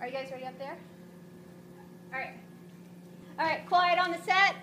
Are you guys ready up there? All right. All right, quiet on the set.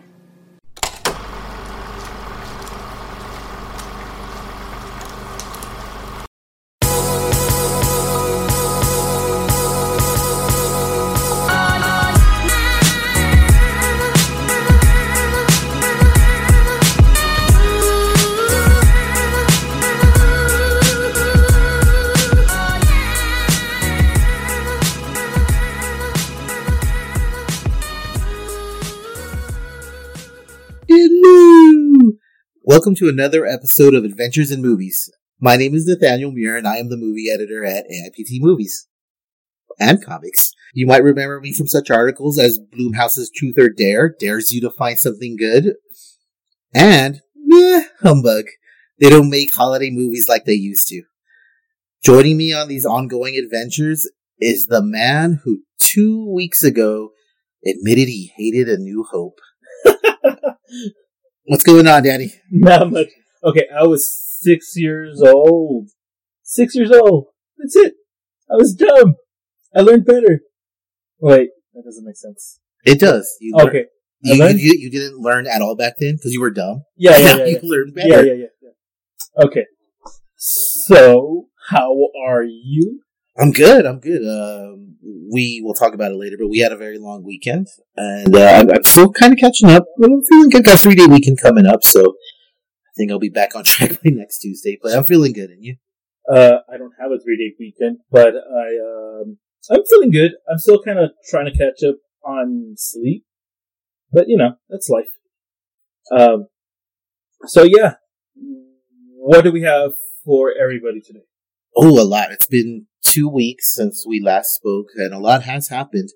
Welcome to another episode of Adventures in Movies. My name is Nathaniel Muir and I am the movie editor at AIPT Movies and Comics. You might remember me from such articles as Blumhouse's Truth or Dare dares you to find something good, and meh, humbug. They don't make holiday movies like they used to. Joining me on these ongoing adventures is the man who two weeks ago admitted he hated A New Hope. What's going on, Daddy? Not much. Okay, I was six years old. Six years old. That's it. I was dumb. I learned better. Wait, that doesn't make sense. It does. You learn- Okay. You, learned- you, you didn't learn at all back then because you were dumb. Yeah, yeah, yeah. you Yeah, learned yeah, better. yeah, yeah, yeah. Okay. So, how are you? I'm good. I'm good. Um, we will talk about it later, but we had a very long weekend, and uh, I'm, I'm still kind of catching up. But I'm feeling good. Got three day weekend coming up, so I think I'll be back on track by next Tuesday. But I'm feeling good, and you? Uh, I don't have a three day weekend, but I, um, I'm feeling good. I'm still kind of trying to catch up on sleep, but you know, that's life. Um, so yeah, what do we have for everybody today? Oh, a lot. It's been two weeks since we last spoke, and a lot has happened.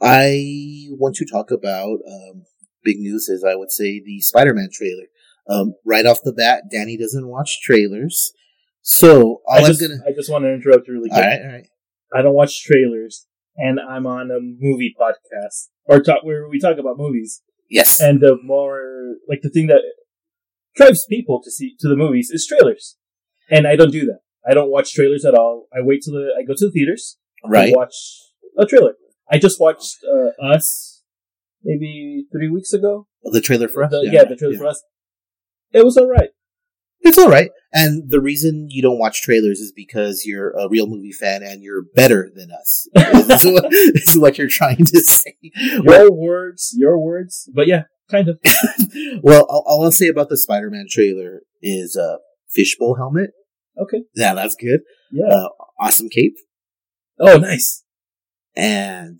I want to talk about um, big news, as I would say, the Spider-Man trailer. Um, right off the bat, Danny doesn't watch trailers, so all I just, gonna. I just want to interrupt you really quick. right, all right. I don't watch trailers, and I'm on a movie podcast or talk where we talk about movies. Yes, And the more like the thing that drives people to see to the movies is trailers, and I don't do that. I don't watch trailers at all. I wait till the, I go to the theaters right. watch a trailer. I just watched uh, Us maybe three weeks ago. The trailer for us. The- yeah, the trailer for Us. It was all right. It's all right. And the reason you don't watch trailers is because you're a real movie fan and you're better than us. this, is what, this is what you're trying to say. Your words, your words. But yeah, kind of. well, all, all I'll say about the Spider-Man trailer is uh, fishbowl helmet. Okay. Yeah, that's good. Yeah. Uh, awesome cape Oh, nice. and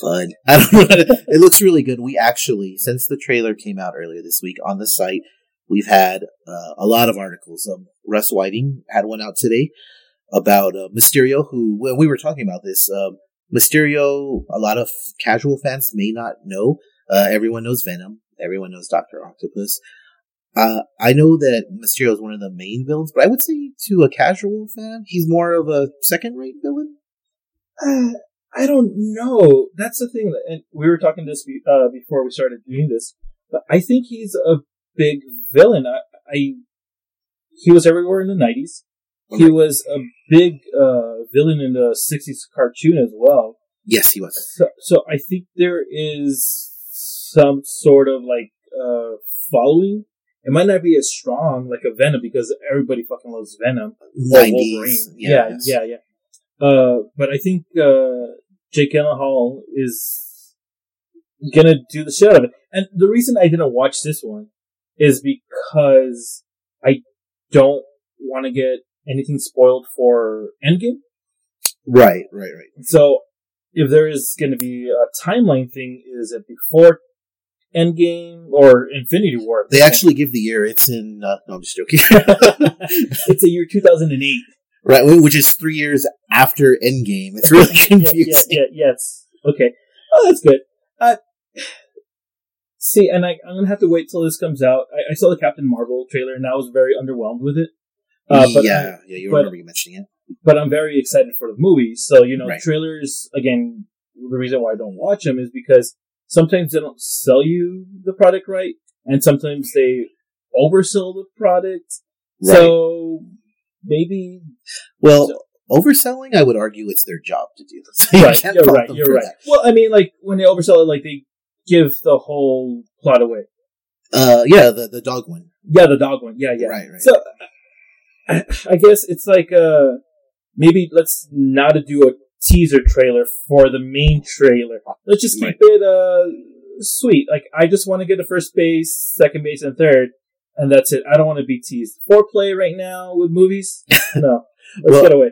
fun. I don't know. it looks really good. We actually, since the trailer came out earlier this week on the site, we've had uh, a lot of articles. Um, Russ Whiting had one out today about uh, Mysterio, who when we were talking about this, um, Mysterio. A lot of casual fans may not know. Uh, everyone knows Venom. Everyone knows Doctor Octopus. Uh, I know that Mysterio is one of the main villains, but I would say to a casual fan, he's more of a second-rate villain. Uh, I don't know. That's the thing. That, and we were talking this be, uh, before we started doing this, but I think he's a big villain. I, I he was everywhere in the nineties. He was a big uh, villain in the '60s cartoon as well. Yes, he was. So, so I think there is some sort of like uh, following. It might not be as strong like a Venom because everybody fucking loves Venom. or Wolverine. Nineties. Yeah, yes. yeah, yeah. Uh, but I think uh, Jake Gyllenhaal is gonna do the shit out of it. And the reason I didn't watch this one is because I don't want to get anything spoiled for Endgame. Right, right, right. So if there is going to be a timeline thing, is it before Endgame or Infinity War? They actually give the year. It's in. Uh, no, I'm just joking. it's a year 2008. right, which is three years after Endgame. It's really confusing. yeah, yeah, yes. Okay. Oh, that's good. Uh, see, and I, I'm gonna have to wait till this comes out. I, I saw the Captain Marvel trailer, and I was very underwhelmed with it. Uh, but yeah, yeah, you but- remember you mentioning it. but I'm very excited for the movie. So you know, Right. trailers again. The reason why I don't watch them is because sometimes they don't sell you the product right, and sometimes they oversell the product. Right. So maybe Well, So- overselling, I would argue it's their job to do this. You right, you're right, you're right. that. Well, I mean, like when they oversell it, like they give the whole plot away. Uh, yeah, the the dog one. Yeah, the dog one. Yeah, yeah. Right, right. So I, I guess it's like uh maybe let's not do a teaser trailer for the main trailer. Let's just keep it uh sweet. Like I just want to get to first base, second base, and third, and that's it. I don't want to be teased. Foreplay right now with movies? No. Let's Well, get away.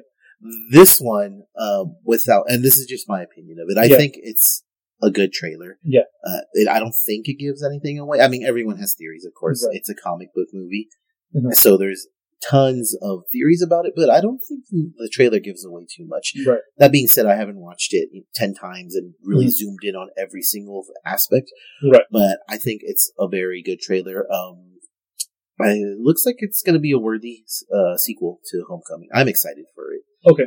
this one, um, without, and this is just my opinion of it. I Yeah. think it's a good trailer. Yeah. Uh, it, I don't think it gives anything away. I mean, everyone has theories, of course. Right. It's a comic book movie. Mhm. So there's tons of theories about it, but I don't think the trailer gives away too much. Right. That being said, I haven't watched it 10 times and really Mhm. zoomed in on every single aspect. Right. But I think it's a very good trailer. Um, it looks like it's going to be a worthy uh, sequel to Homecoming. I'm excited for it. Okay.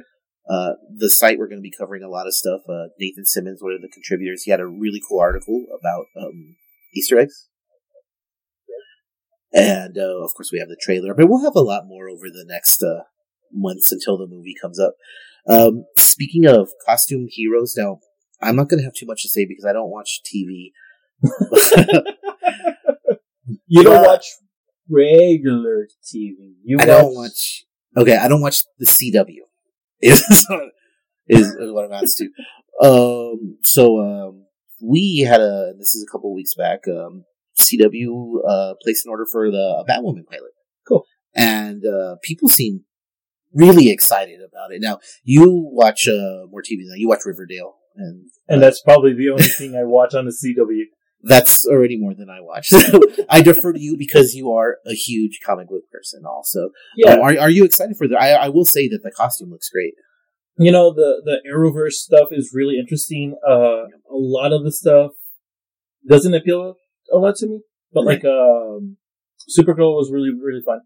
Uh, the site we're going to be covering a lot of stuff. Uh, Nathan Simmons, one of the contributors, he had a really cool article about um, Easter eggs. And uh, of course, we have the trailer, but we'll have a lot more over the next uh, months until the movie comes up. Um, speaking of costume heroes, now I'm not going to have too much to say because I don't watch TV. You don't Uh, watch regular TV. You I don't watch. Okay, I don't watch the CW. Is what- is is what amounts to. Um, so um, we had a. This is a couple weeks back. Um, CW uh placed an order for the Batwoman pilot. Cool. And uh, people seem really excited about it. Now you watch uh more TV now. You watch Riverdale, and And that's probably the only thing I watch on the CW. that's already more than I watch. So I defer to you because you are a huge comic book person. Also, Yeah. Um, are are you excited for that? I, I will say that the costume looks great. you know the the Arrowverse stuff is really interesting. Uh, a lot of the stuff doesn't appeal a lot to me, but like um, Supergirl was really really fun.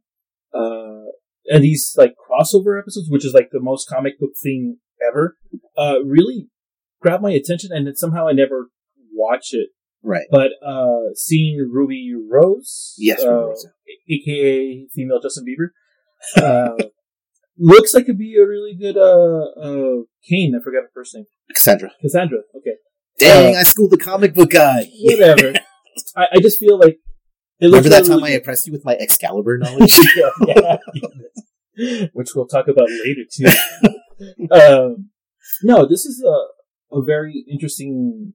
Uh, and these like crossover episodes, which is like the most comic book thing ever, uh, really grabbed my attention, and then somehow I never watch it. Right. But uh, seeing Ruby Rose, Yes, uh, Rose. aka female Justin Bieber, uh, looks like it'd be a really good uh uh Kane. I forgot her first name, Cassandra. Cassandra. Okay, Dang, Uh, I schooled the comic book guy. whatever. I, I just feel like it looks Remember that time I impressed you with my Excalibur knowledge? yeah, yeah. which we'll talk about later too. um, no, this is a a very interesting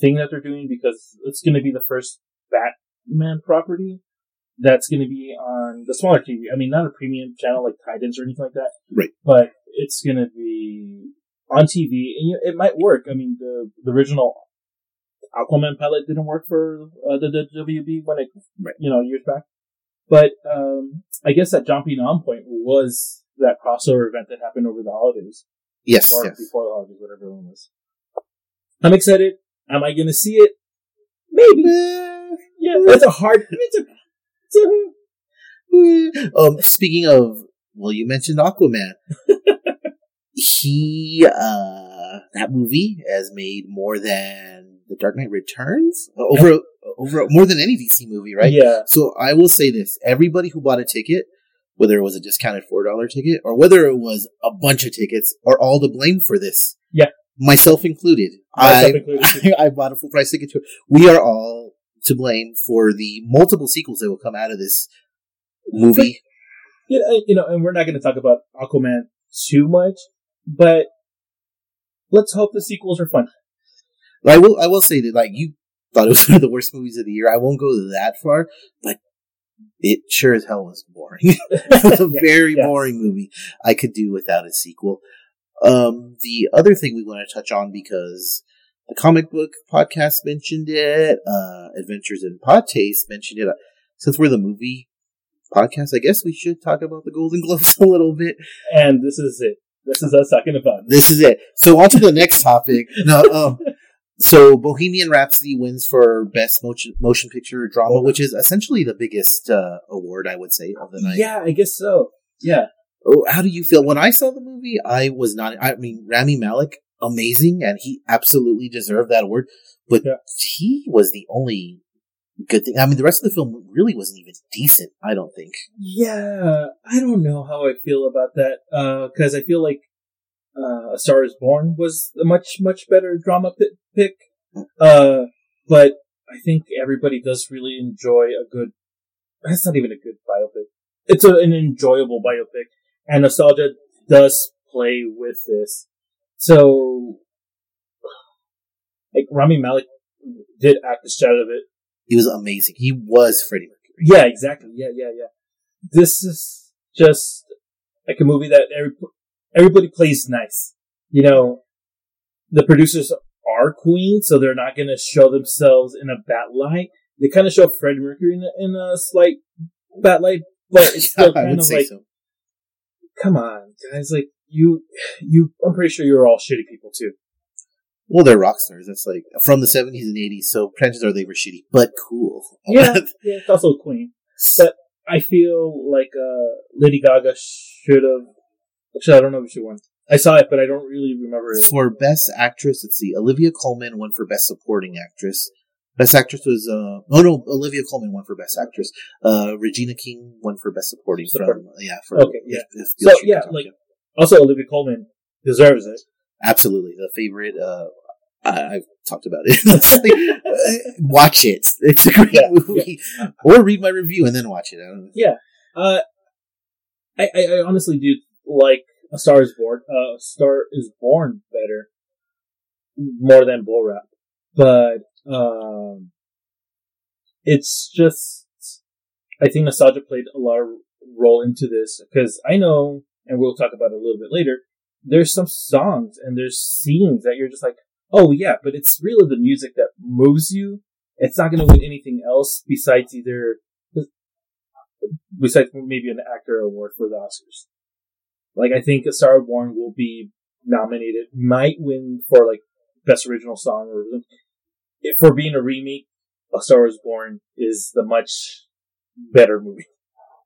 thing that they're doing because it's going to be the first Batman property that's going to be on the smaller TV. I mean, not a premium channel like Titans or anything like that, Right. But it's going to be on TV, and it might work. I mean, the the original Aquaman pilot didn't work for uh, the, the WB when it, you know, years back. But um, I guess that jumping on point was that crossover event that happened over the holidays, yes, or yes. before the holidays, whatever one was. I'm excited. Am I going to see it? Maybe. Eh, Yeah, it's a hard. It's a. It's a um, speaking of, well, you mentioned Aquaman. he, uh, that movie has made more than The Dark Knight Returns over, over more than any DC movie, right? Yeah. So I will say this: everybody who bought a ticket, whether it was a discounted four dollar ticket or whether it was a bunch of tickets, are all to blame for this. Yeah. myself included. Myself I, included, too. I bought a full price ticket to. We are all to blame for the multiple sequels that will come out of this movie. Yeah, uh, you know, and we're not going to talk about Aquaman too much, but let's hope the sequels are fun. I will. I will say that, like you thought it was one of the worst movies of the year. I won't go that far, but it sure as hell was boring. it was a very yes. boring movie. I could do without a sequel. Um, the other thing we want to touch on because the comic book podcast mentioned it, uh, Adventures in Pod Taste mentioned it. Since we're the movie podcast, I guess we should talk about the Golden Globes a little bit. And this is it. This is us talking about. This is it. So on to the next topic. No, um, so Bohemian Rhapsody wins for best motion motion picture drama, which is essentially the biggest uh, award I would say of the night. Yeah, I guess so. Yeah. Oh, How do you feel when I saw the movie? I was not. I mean, Rami Malek, amazing, and he absolutely deserved that award. But Yeah. he was the only good thing. I mean, the rest of the film really wasn't even decent. I don't think. Yeah, I don't know how I feel about that, uh, cause I feel like uh, A Star Is Born was a much much better drama pi- pick. Uh, but I think everybody does really enjoy a good. That's not even a good biopic. It's a, an enjoyable biopic, and nostalgia does play with this. So, like Rami Malek did act the shit out of it. He was amazing. He was Freddie Mercury. Yeah, exactly. Yeah, yeah, yeah. This is just like a movie that every, everybody plays nice. You know, the producers are Queen, so they're not going to show themselves in a bad light. They kind of show Freddie Mercury in a, in a slight bad light, but it's still I kind of like, so. come on, guys, like you, you, I'm pretty sure you're all shitty people too. Well, they're rock stars. That's like from the 70s and 80s, so chances are they were shitty, but cool. Yeah, yeah, it's also Queen. But I feel like uh, Lady Gaga should have. Actually, I don't know if she won. I saw it, but I don't really remember it. For Best Actress, let's see. Olivia Colman won for Best Supporting Actress. Best Actress was, uh, oh no, Olivia Colman won for Best Actress. Uh, Regina King won for Best Supporting Supporting. from, yeah, for, Okay, yeah. if- if So yeah, like also Olivia Colman deserves it. absolutely. The favorite, uh, I, I've talked about it. Uh, watch it. It's a great Yeah, movie. Or read my review and then watch it. I don't know. Yeah. Uh, I, I honestly do like A Star Is Born. Uh, A Star Is Born better, more than Bull Rap, but um, it's just I think nostalgia played a lot of role into this because I know, and we'll talk about it a little bit later. There's some songs and there's scenes that you're just like, oh yeah, but it's really the music that moves you. It's not going to win anything else besides either besides maybe an actor award for the Oscars. Like I think A Star Born will be nominated, might win for like best original song or if for being a remake. A Star is Born is the much better movie.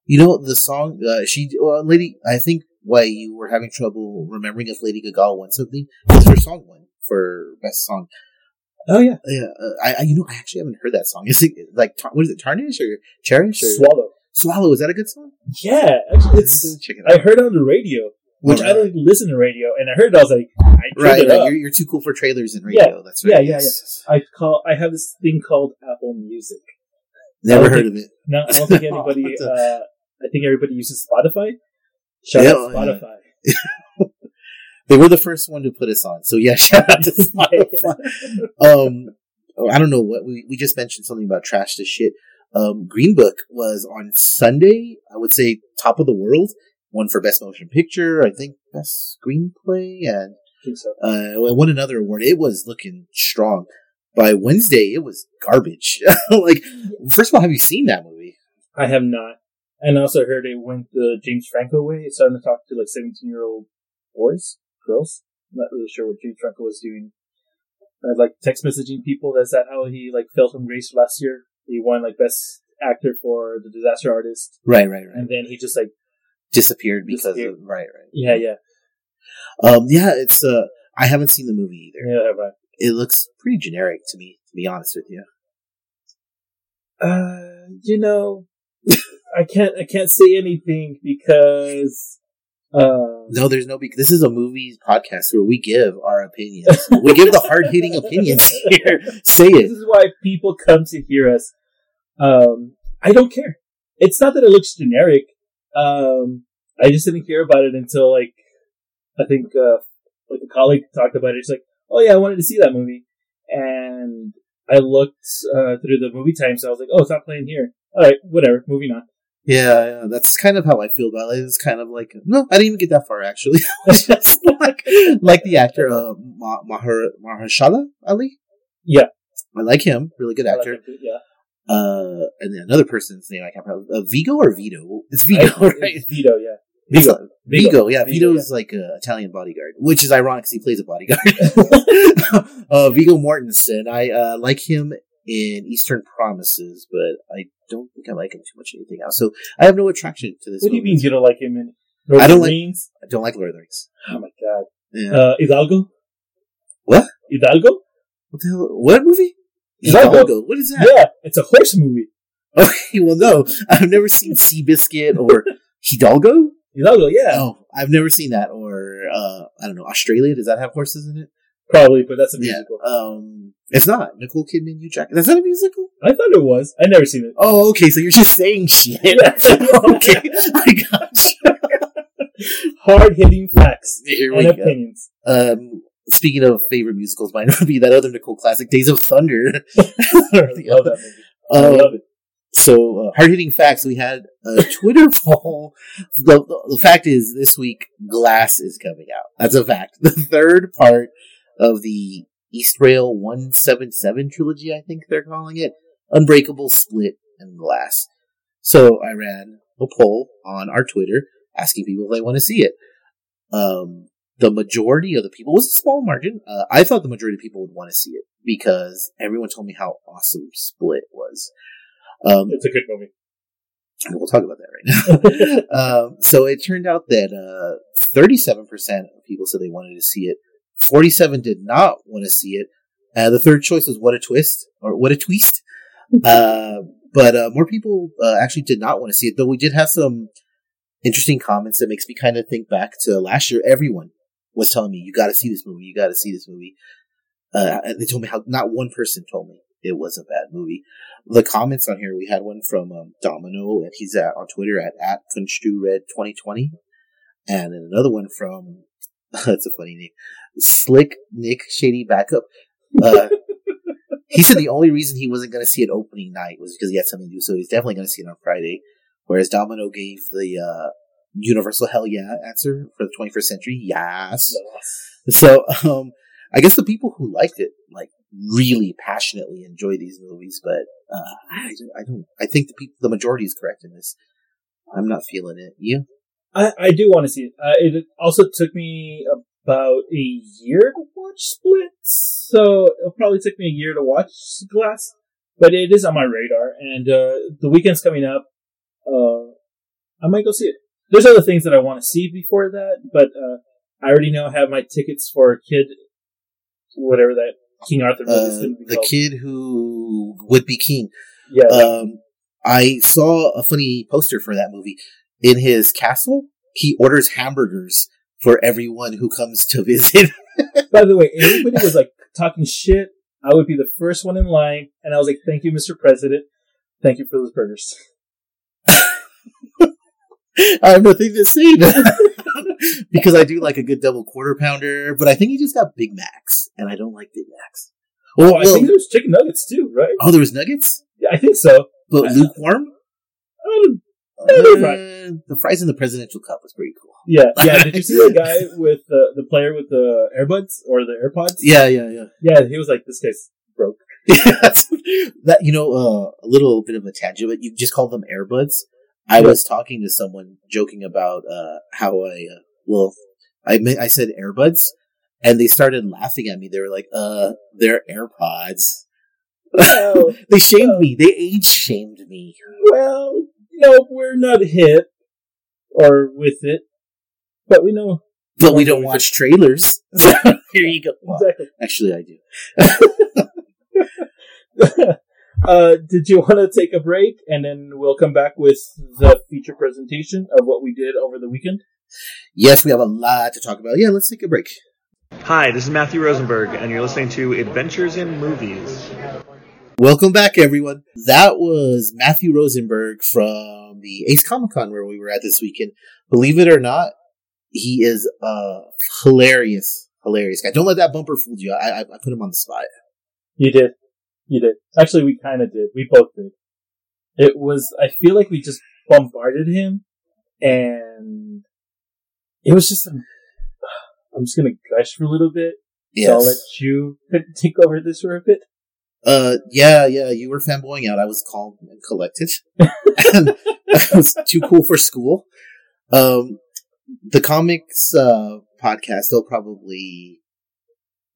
You know, the song, uh, she, well, Lady, I think why you were having trouble remembering if Lady Gaga won something is her song won for best song. Oh yeah, Yeah, uh, I, I, you know, I actually haven't heard that song. Is it like, tar- what is it, Tarnish or Cherish or Swallow. Swallow? Is that a good song? Yeah, actually, it's. I gotta check it I heard it on the radio, which I don't even listen to radio, and I heard it. I was like, I Right, right. You're, you're too cool for trailers and radio. That's right. Yeah, yeah, yes. I call. I have this thing called Apple Music. Never heard don't of it. No, I don't think anybody. Uh, I think everybody uses Spotify. Shout Yeah, out yeah. Spotify. They were the first one to put us on. So yeah, shout out to Spotify. um, oh, I don't know what we, we just mentioned something about trash to shit. Um, Green Book was on Sunday. I would say top of the world. One for best motion picture. I think best screenplay and, I think so. uh, won another award. It was looking strong. By Wednesday, it was garbage. like, first of all, have you seen that movie? I have not. And I also heard it went the James Franco way. It's starting to talk to like 17 year old boys, girls. I'm not really sure what James Franco was doing. Uh, like text messaging people. Is that how he like fell from grace last year? He won like best actor for the disaster artist. Right, right, right. And then he just like, Disappeared because Disappeared. of, right, right. yeah, yeah, Um, yeah, it's, uh, I haven't seen the movie either. yeah, right. It looks pretty generic to me, to be honest with you. Uh, you know, I can't, I can't say anything because, uh, No, there's no. This is a movie podcast where we give our opinions. we give the hard hitting opinions here. Say it. this is why people come to hear us. Um, I don't care. It's not that it looks generic. Um, I just didn't hear about it until like, I think, uh, like a colleague talked about it. She's like, oh yeah, I wanted to see that movie. And I looked, uh, through the movie time, so I was like, oh, it's not playing here. Alright, whatever, moving on. Yeah, yeah, that's kind of how I feel about it. It's kind of like no, I didn't even get that far actually. Just like like the actor uh, Ma- Mahar Mahershala Ali. Yeah. I like him. Really good like actor. too, yeah. Uh, and then another person's name I can't remember. Uh, Viggo or Vito? It's Viggo, I- right? it's Vito, yeah. Viggo. like- Viggo, yeah. Viggo, Vito's like a Italian bodyguard, which is ironic because he plays a bodyguard. uh, Viggo Mortensen, I uh, like him in Eastern Promises, but I don't think I like him too much in anything else. So I have no attraction to this. What do you movie. mean you don't like him in Lord I of the don't like- Rings? I don't like Lord of the Rings. Oh my god. Yeah. Uh, Hidalgo? What? Hidalgo? what the hell? What movie? Hidalgo. Hidalgo. What is that? Yeah, it's a horse movie. Okay, well, no, I've never seen Seabiscuit or Hidalgo. Hidalgo, yeah. Oh, I've never seen that, or uh, I don't know, Australia. Does that have horses in it? Probably, but that's a Yeah. musical. Um, it's not Nicole Kidman, Hugh Jackman. Is that a musical? I thought it was. I never seen it. Oh, okay. So you're just saying shit. Okay, I got you. Hard hitting facts Here and we go. opinions. Um, speaking of favorite musicals, mine would be that other Nicole classic, Days of Thunder. I love that movie. I Um, love it. So, uh, hard hitting facts. We had a Twitter poll. The, the, the fact is, this week, Glass is coming out. That's a fact. The third part of the Eastrail 177 trilogy, I think they're calling it. Unbreakable, Split, and Glass. So, I ran a poll on our Twitter asking people if they want to see it. Um, the majority of the people was a small margin. Uh, I thought the majority of people would want to see it because everyone told me how awesome Split was. Um, It's a good movie. we'll talk about that right now. um, so it turned out that uh, 37% of people said they wanted to see it. 47 did not want to see it. Uh, the third choice was What a Twist, or What a Twist. Uh, but uh, more people uh, actually did not want to see it, though we did have some interesting comments that makes me kind of think back to last year. Everyone was telling me, you got to see this movie, you got to see this movie. Uh, and they told me how not one person told me it was a bad movie the comments on here, we had one from um, Domino, and he's at, on Twitter at, at KunstuRed2020. And then another one from, that's a funny name, Slick Nick Shady Backup. Uh, he said the only reason he wasn't going to see it opening night was because he had something to do, so he's definitely going to see it on Friday. Whereas Domino gave the uh, universal hell yeah answer for the 21st century. Yes. So, um, I guess the people who liked it, like, really passionately enjoy these movies, but, uh, I, don't- I don't, I think the people, the majority is correct in this. I'm not feeling it. You? I, I do want to see it. Uh, it also took me about a year to watch Split, so it'll probably take me a year to watch Glass. But it is on my radar, and uh, the weekend's coming up. Uh, I might go see it. There's other things that I want to see before that, but uh, I already know I have my tickets for Kid, whatever that King Arthur movie is Uh, going to be the called. kid who would be king. Yeah, Um, I saw a funny poster for that movie. In his castle, he orders hamburgers for everyone who comes to visit. By the way, everybody was like talking shit. I would be the first one in line, and I was like, "Thank you, Mr. President. Thank you for those burgers." I have nothing to say because I do like a good double quarter pounder, but I think he just got Big Macs, and I don't like Big Macs. Well, Oh, I well- think there's chicken nuggets too, right? oh, there was nuggets, Yeah, I think so. but lukewarm. Um, Uh, the fries in the presidential cup was pretty cool. Yeah, yeah. Did you see the guy with the the player with the earbuds or the AirPods? Yeah, yeah, yeah. yeah. He was like, "This guy's broke." That you know, uh, a little bit of a tangent, but you just call them earbuds. I Yeah. was talking to someone joking about uh, how I uh, well, I I said earbuds, and they started laughing at me. They were like, "Uh, they're AirPods." Well, They shamed Oh. me. They age shamed me. well, no, we're not hip or with it, but we know But we don't watch trailers. Here you go. Well, exactly. actually, I do. uh, did you want to take a break and then we'll come back with the feature presentation of what we did over the weekend? Yes, we have a lot to talk about. Yeah, let's take a break. Hi, this is Matthew Rosenberg, and you're listening to Adventures in Movies. Welcome back, everyone. That was Matthew Rosenberg from the Ace Comic Con where we were at this weekend. Believe it or not, he is a hilarious, hilarious guy. Don't let that bumper fool you. I, I, I put him on the spot. You did. You did. Actually, we kind of did. We both did. It was, I feel like we just bombarded him and it was just, um, I'm just going to gush for a little bit. So I'll let you take over this for a bit. Uh, yeah, yeah, you were fanboying out. I was calm and collected. and I was too cool for school. Um, the comics, uh, podcast, they'll probably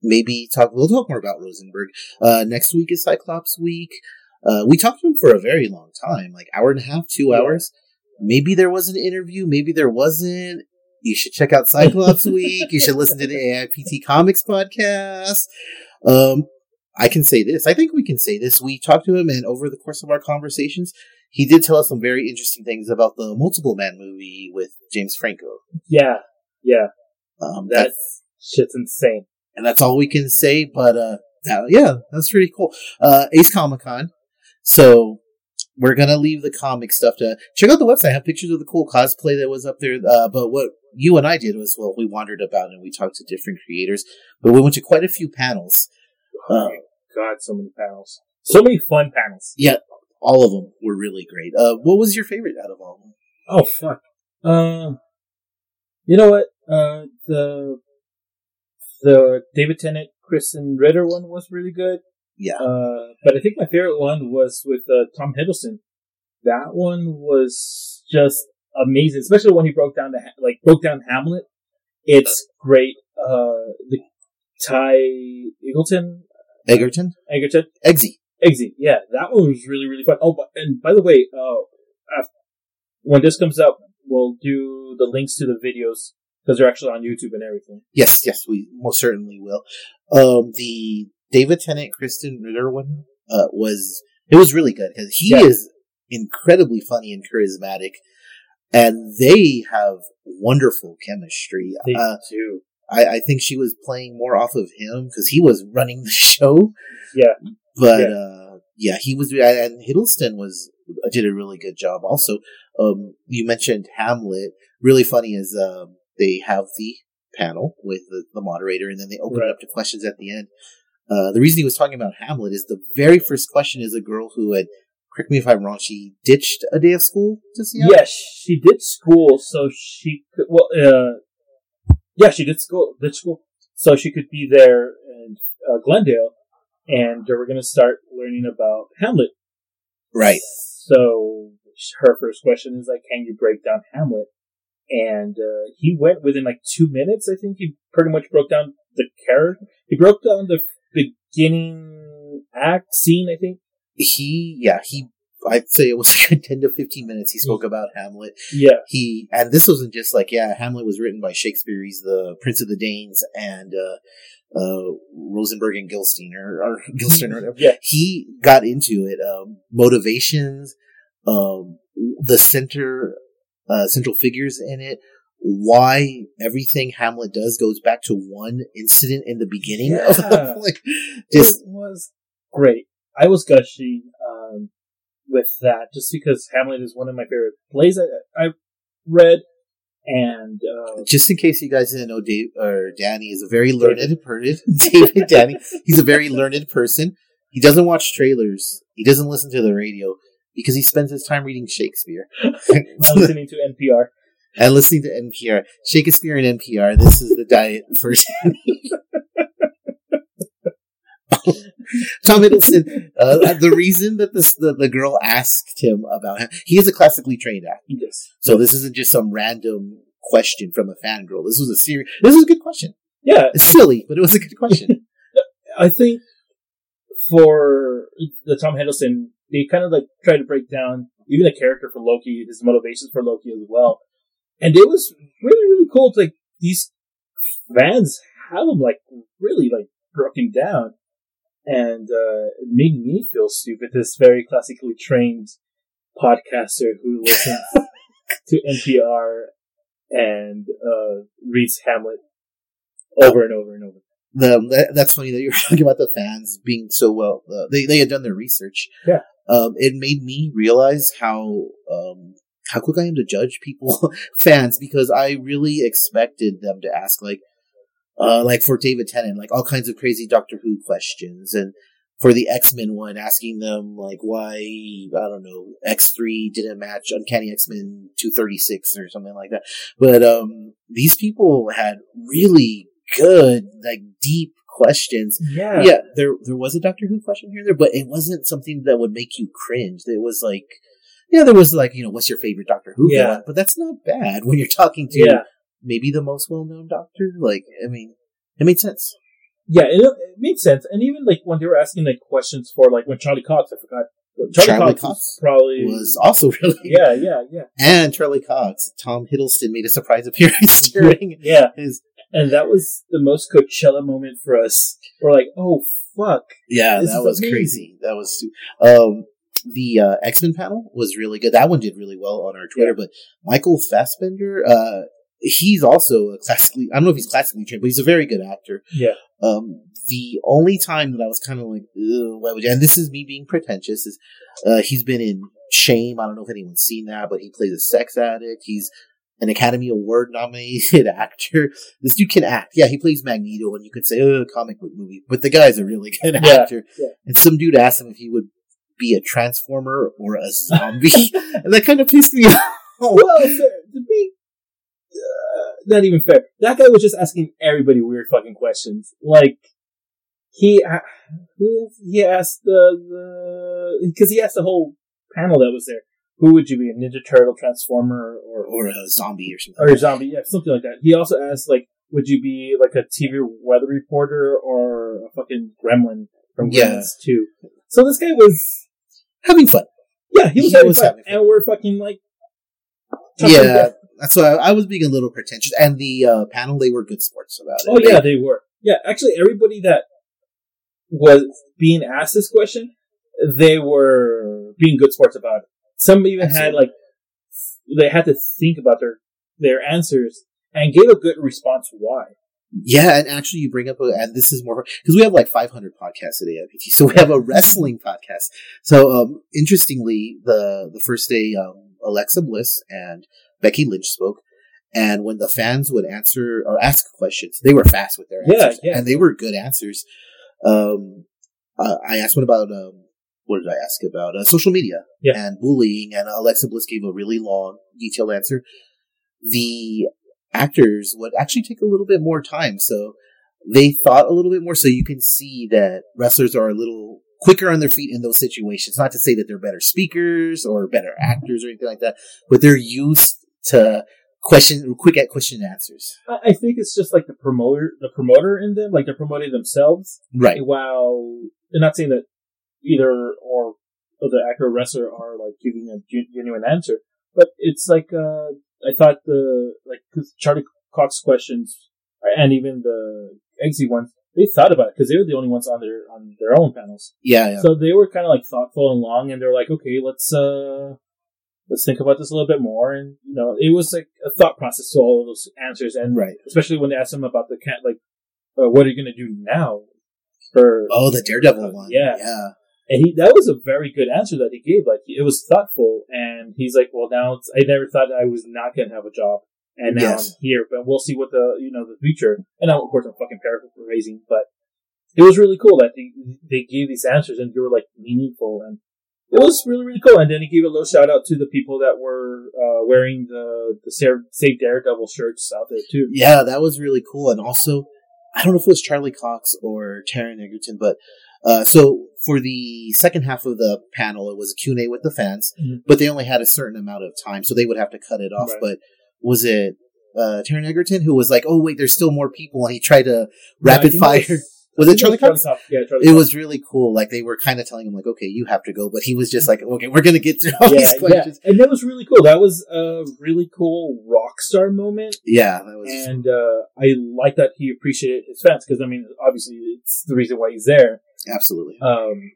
maybe talk, we'll talk more about Rosenberg. Uh, next week is Cyclops week. Uh, we talked to him for a very long time, like hour and a half, two hours. Maybe there was an interview, maybe there wasn't. You should check out Cyclops week. You should listen to the AIPT Comics podcast. Um, I can say this. I think we can say this. We talked to him, and over the course of our conversations, he did tell us some very interesting things about the Multiple Man movie with James Franco. Yeah. Yeah, Um, that shit's insane. and that's all we can say. But uh, that, yeah, that's pretty cool. Uh, Ace Comic Con. So we're gonna leave the comic stuff to check out the website. I have pictures of the cool cosplay that was up there. Uh, but what you and I did was well, we wandered about and we talked to different creators. But we went to quite a few panels. Oh Uh, my god, so many panels, so many fun panels. yeah, all of them were really great. Uh, what was your favorite out of all of them? Oh fuck. Uh, you know what? Uh, the the David Tennant, Krysten Ritter one was really good. Yeah, Uh, but I think my favorite one was with uh, Tom Hiddleston. That one was just amazing, especially when he broke down the Ha- like broke down Hamlet. It's great. Uh, the Ty Eagleton, Egerton, Egerton, Eggsy. Eggsy. Yeah, that one was really really fun. Oh, but, and by the way, uh, when this comes out, we'll do the links to the videos because they're actually on YouTube and everything. Yes, yes, we most certainly will. Um, the David Tennant, Krysten Ritter one uh, was it was really good because he Yeah. is incredibly funny and charismatic, and they have wonderful chemistry. They Uh, do. I, I think she was playing more off of him because he was running the show. Yeah. But Yeah. uh, yeah, he was, and Hiddleston was did a really good job. Also, um, you mentioned Hamlet. Really funny is um, they have the panel with the, the moderator, and then they open Right. it up to questions at the end. Uh, the reason he was talking about Hamlet is the very first question is a girl who had, correct me if I'm wrong, she ditched a day of school to see. Yes, she did school so she could. Well, uh, yeah, she did school. Did school so she could be there in uh, Glendale, and we're going to start learning about Hamlet. Right. So her first question is like, "Can you break down Hamlet?" And uh, he went within like two minutes. I think he pretty much broke down the character. He broke down the beginning act scene. I think. He, yeah, he, I'd say it was like 10 to 15 minutes he spoke about Hamlet. Yeah. he and this wasn't just like yeah hamlet was written by shakespeare he's the prince of the danes and uh uh rosenberg and gilstein or, or gilstein or whatever Yeah. he got into it um motivations um the center uh central figures in it why everything hamlet does goes back to one incident in the beginning of Yeah. like just it was great. I was gushing with that just because Hamlet is one of my favorite plays I, I read, and uh, just in case you guys didn't know, Dave or Danny is a very learned person. David Danny, he's a very learned person. He doesn't watch trailers. He doesn't listen to the radio because he spends his time reading Shakespeare listening to NPR. and listening to NPR. Shakespeare and NPR. This is the diet for Danny. Tom Hiddleston. Uh, the reason that this the, the girl asked him about him, he is a classically trained actor. Yes. So this isn't just some random question from a fangirl. This was a serious. This was a good question. Yeah, It's silly, but it was a good question. I think for the Tom Hiddleston, they kind of like try to break down even the character for Loki, his motivations for Loki as well, and it was really really cool. to, Like these fans have him like really like broken down, and uh, it made me feel stupid. This very classically trained podcaster who listens to NPR and uh, reads Hamlet over and over and over. the that's funny that you're talking about the fans being so well. Uh, they they had done their research. Yeah. Um, it made me realize how um how quick I am to judge people fans because I really expected them to ask like uh like for David Tennant like all kinds of crazy Doctor Who questions and for the X Men one asking them like why I don't know X three didn't match Uncanny X Men two thirty six or something like that. But um these people had really good like deep questions Yeah, yeah, there there was a Doctor Who question here and there, but it wasn't something that would make you cringe. It was like, yeah, there was like, you know, what's your favorite Doctor Who Yeah. But that's not bad when you're talking to yeah. Maybe the most well known Doctor. Like, I mean, it made sense. Yeah, it, it made sense. And even like when they were asking like questions for like when Charlie Cox, I forgot. Charlie, Charlie Cox, Cox probably was also really yeah, yeah, yeah, And Charlie Cox, Tom Hiddleston made a surprise appearance during yeah. his. And that was the most Coachella moment for us. We're like, oh fuck, Yeah, that was amazing. crazy. That was um the uh, X Men panel was really good. That one did really well on our Twitter. But Michael Fassbender, uh, he's also a classically, I don't know if he's classically trained, but he's a very good actor. Yeah. Um, the only time that I was kind of like, Ugh, why would you? And this is me being pretentious. Is uh, he's been in Shame. I don't know if anyone's seen that, but he plays a sex addict. He's an Academy Award nominated actor. This dude can act. Yeah, he plays Magneto, and you could say, oh, comic book movie, but the guy's a really good Yeah, actor. yeah. And some dude asked him if he would be a transformer or a zombie, and that kind of pissed me off. well, to be not even fair. That guy was just asking everybody weird fucking questions. Like he he asked the because he asked the whole panel that was there. Who would you be, a Ninja Turtle, Transformer, or or a zombie or something. or a zombie? Yeah, something like that. He also asked like, would you be like a TV weather reporter or a fucking Gremlin from Yeah. Gremlins Two? So this guy was Having fun. yeah, he was, He having was fun, having fun. and we're fucking like Yeah, why I, I was being a little pretentious. And the uh, panel, they were good sports about it. Oh yeah, they were. Yeah, actually, everybody that was being asked this question, they were being good sports about it. Some even had like they had to think about their their answers and gave a good response why. Yeah, and actually, you bring up, a, and this is more because we have like 500 podcasts at PT, so we have a wrestling podcast. So, um, interestingly, the the first day, um, Alexa Bliss and Becky Lynch spoke, and when the fans would answer or ask questions, they were fast with their Yeah, answers, yeah. and they were good answers. Um, uh, I asked one about um, what did I ask about? Uh, social media Yeah. and bullying, and Alexa Bliss gave a really long, detailed answer. The actors would actually take a little bit more time. So they thought a little bit more. So you can see that wrestlers are a little quicker on their feet in those situations. Not to say that they're better speakers or better actors or anything like that, but they're used to question, quick at question and answers. I, think it's just like the promoter, the promoter in them, like they're promoting themselves. Right. While they're not saying that either or the actor or wrestler are like giving a genuine answer, but it's like uh, I thought the like 'cause Charlie Cox questions and even the Eggsy ones, they thought about it because they were the only ones on their on their own panels. Yeah. yeah. So they were kind of like thoughtful and long, and they're like, okay, let's uh let's think about this a little bit more, and you know, it was like a thought process to all of those answers, and right. especially when they asked him about the cat, like, uh, what are you going to do now? For Oh, the Daredevil one. Yeah. Yeah. and he that was a very good answer that he gave. Like it was thoughtful, and he's like, well, now it's, I never thought I was not going to have a job, and now Yes. I'm here, but we'll see what the you know the future. And now, of course, I'm fucking paraphrasing, but it was really cool that they they gave these answers and they were like meaningful and. It was really, really cool. And then he gave a little shout out to the people that were uh, wearing the the Save Daredevil shirts out there too. Yeah, that was really cool. And also, I don't know if it was Charlie Cox or Taron Egerton, but uh, so for the second half of the panel, it was a Q&A with the fans, Mhm. but they only had a certain amount of time, so they would have to cut it off. Right. But was it uh, Taron Egerton who was like, "Oh wait, there's still more people," and he tried to rapid Yeah, think fire? Was, it Charlie Cox? Yeah, Charlie It Cox. was really cool. Like they were kind of telling him, like, "Okay, you have to go," but he was just like, "Okay, we're gonna get through all yeah, these yeah. questions." And that was really cool. That was a really cool rock star moment. Yeah, that was. And uh, I like that he appreciated his fans because I mean, obviously, it's the reason why he's there. Absolutely. Um,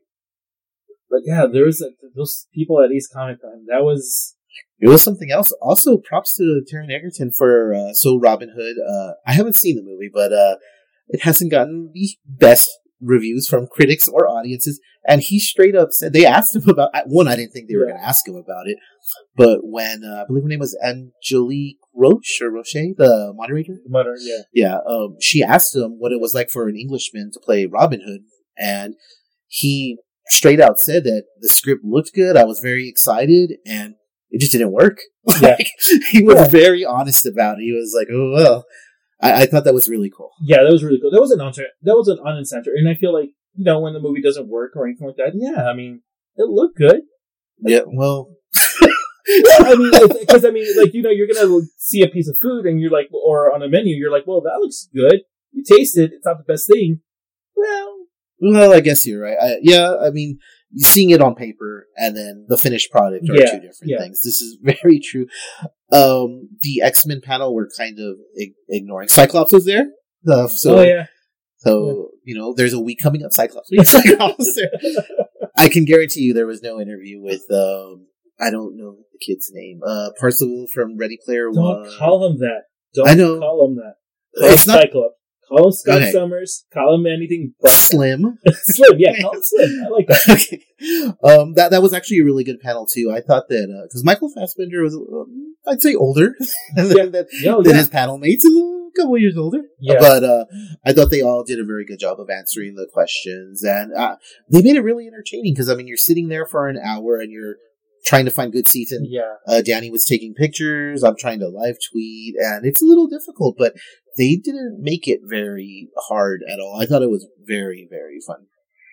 but yeah, there was a, those people at Ace Comic Con. That was It was something else. Also, props to Taron Egerton for uh, So Robin Hood. Uh, I haven't seen the movie, but uh, it hasn't gotten the best reviews from critics or audiences. And he straight up said they asked him about one. I didn't think they were going to ask him about it, but when uh, I believe her name was Angelique Roche or Roche, the moderator, the mother. Yeah, yeah, um, she asked him what it was like for an Englishman to play Robin Hood, and he straight out said that the script looked good. I was very excited, and it just didn't work. Yeah. Like, he was Yeah. very honest about it. He was like, "Oh well." I, I thought that was really cool. yeah, that was really cool. That was an answer. That was an answer. And I feel like you know when the movie doesn't work or anything like that. Yeah, I mean, it looked good. Yeah, well, I mean, because I mean, like you know, you're gonna see a piece of food and you're like, or on a menu, you're like, well, that looks good. You taste it; it's not the best thing. Well, well, I guess you're right. I, yeah, I mean, seeing it on paper and then the finished product are Yeah, two different yeah. things. This is very true. Um, the X Men panel were kind of ig- ignoring. Cyclops was there, uh, so oh yeah, So, you know, there's a week coming up, Cyclops Cyclops there. I can guarantee you there was no interview with, um, I don't know the kid's name, uh, Parzival from Ready Player One don't call him that. Don't I know. call him that. Call It's not Cyclops. Call him Scott Okay. Summers. Call him anything but slim. Slim. Yeah, call him Slim. I like that. okay. Um, that that was actually a really good panel too. I thought that because Michael Fassbender was, um, I'd say, older than, Yeah. than, Yo, than yeah. his panel mates, a couple years older. Yeah. But uh, I thought they all did a very good job of answering the questions, and uh, they made it really entertaining. Because I mean, you're sitting there for an hour and you're trying to find good seats, and yeah. uh, Danny was taking pictures. I'm trying to live tweet, and it's a little difficult, but they didn't make it very hard at all. I thought it was very, very fun.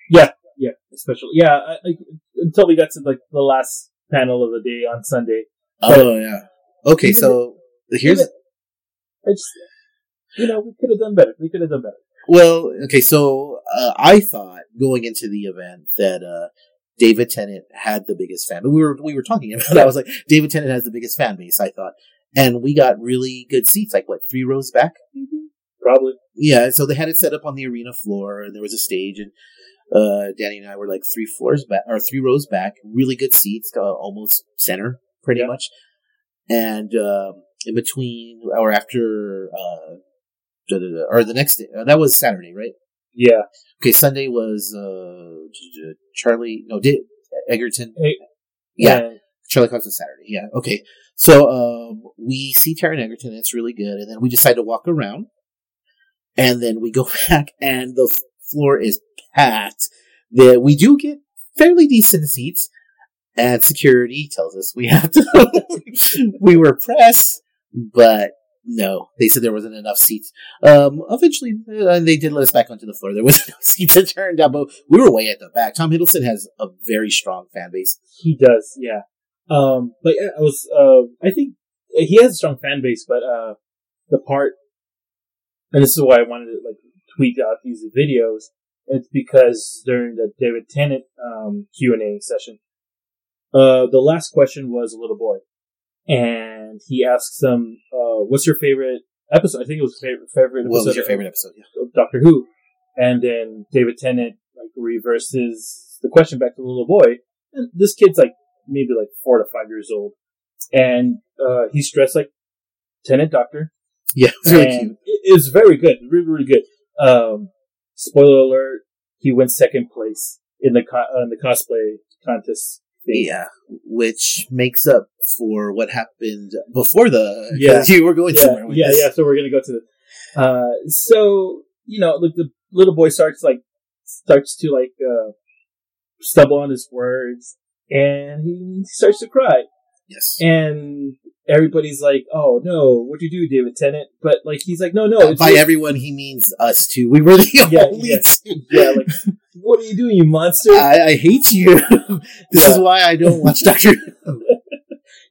Yeah, Yeah. especially yeah. I, I, until we got to like the last panel of the day on Sunday, Oh yeah. Okay, so here's I just you know we could have done better. We could have done better. well, okay, so uh, I thought going into the event that uh, David Tennant had the biggest fan. We were we were talking about. it. I was like, David Tennant has the biggest fan base. I thought, and we got really good seats, like what three rows back. Probably. Yeah, so they had it set up on the arena floor, and there was a stage, and uh, Danny and I were like three floors back or three rows back. Really good seats, uh, almost center, pretty Yeah. much. And um, in between or after, uh, or the next day, uh, that was Saturday, right? Yeah. Okay, Sunday was uh, j- j- Charlie. No, did Egerton? Hey, Yeah, And- Charlie Cox on Saturday. Yeah. Okay. So um, we see Taron Egerton. It's really good, and then we decide to walk around, and then we go back, and the f- floor is packed. That we do get fairly decent seats, and security tells us we have to. we were pressed, but no, they said there wasn't enough seats. Um, eventually, uh, they did let us back onto the floor. There was no seats. It turned out, but we were way at the back. Tom Hiddleston has a very strong fan base. He does, yeah. Um, but yeah, I was, uh, I think he has a strong fan base, but, uh, the part, and this is why I wanted to, like, tweet out these videos, it's because during the David Tennant, um, Q&A session, uh, the last question was a little boy. And he asks them, uh, what's your favorite episode? I think it was favorite, favorite What was episode your favorite episode? Yeah. of Doctor Who. And then David Tennant like reverses the question back to the little boy. And this kid's like maybe like four to five years old. And uh he's dressed like Tennant Doctor. Yeah, it's really cute. It, it was very good. Really, really good. Um spoiler alert, he went second place in the co- uh, in the cosplay contest. Yeah, which makes up for what happened before the. Yeah. you were going yeah, somewhere yeah, this. yeah. So we're gonna go to the. Uh, so you know, like the little boy starts like starts to like uh, stumble on his words, and he starts to cry, Yes. and everybody's like, "Oh no, what'd you do, David Tennant?" But like he's like, "No, no, it's by everyone, he means us too. We were the Yeah, only yeah. two. yeah, like what are you doing, you monster?" I, I hate you. this Yeah. is why I don't watch Doctor.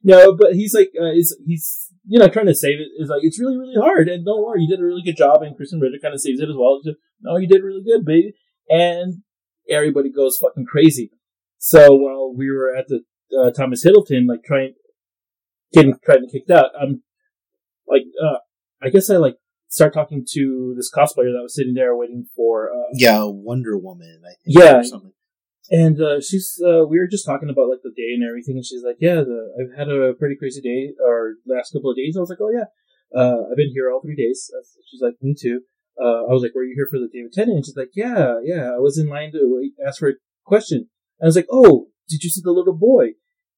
No, but he's like, uh, he's, he's, you know, trying to save it. Is like, it's really, really hard. And don't worry, you did a really good job. And Krysten Ritter kind of saves it as well. Just, no, you did really good, baby. And everybody goes fucking crazy. So while we were at the, uh, Thomas Hiddleston, like trying, getting, trying to kicked out, I'm like, uh, I guess I like start talking to this cosplayer that was sitting there waiting for, uh, yeah, Wonder Woman. I think. Yeah. or something. and uh, she's uh, we were just talking about like the day and everything, and she's like, "Yeah, the, I've had a pretty crazy day or last couple of days." I was like, "Oh yeah, uh, I've been here all three days." She's like, "Me too." Uh, I was like, "Were you here for the David Tennant?" And she's like, "Yeah, yeah, I was in line to ask for a question." And I was like, "Oh, did you see the little boy?"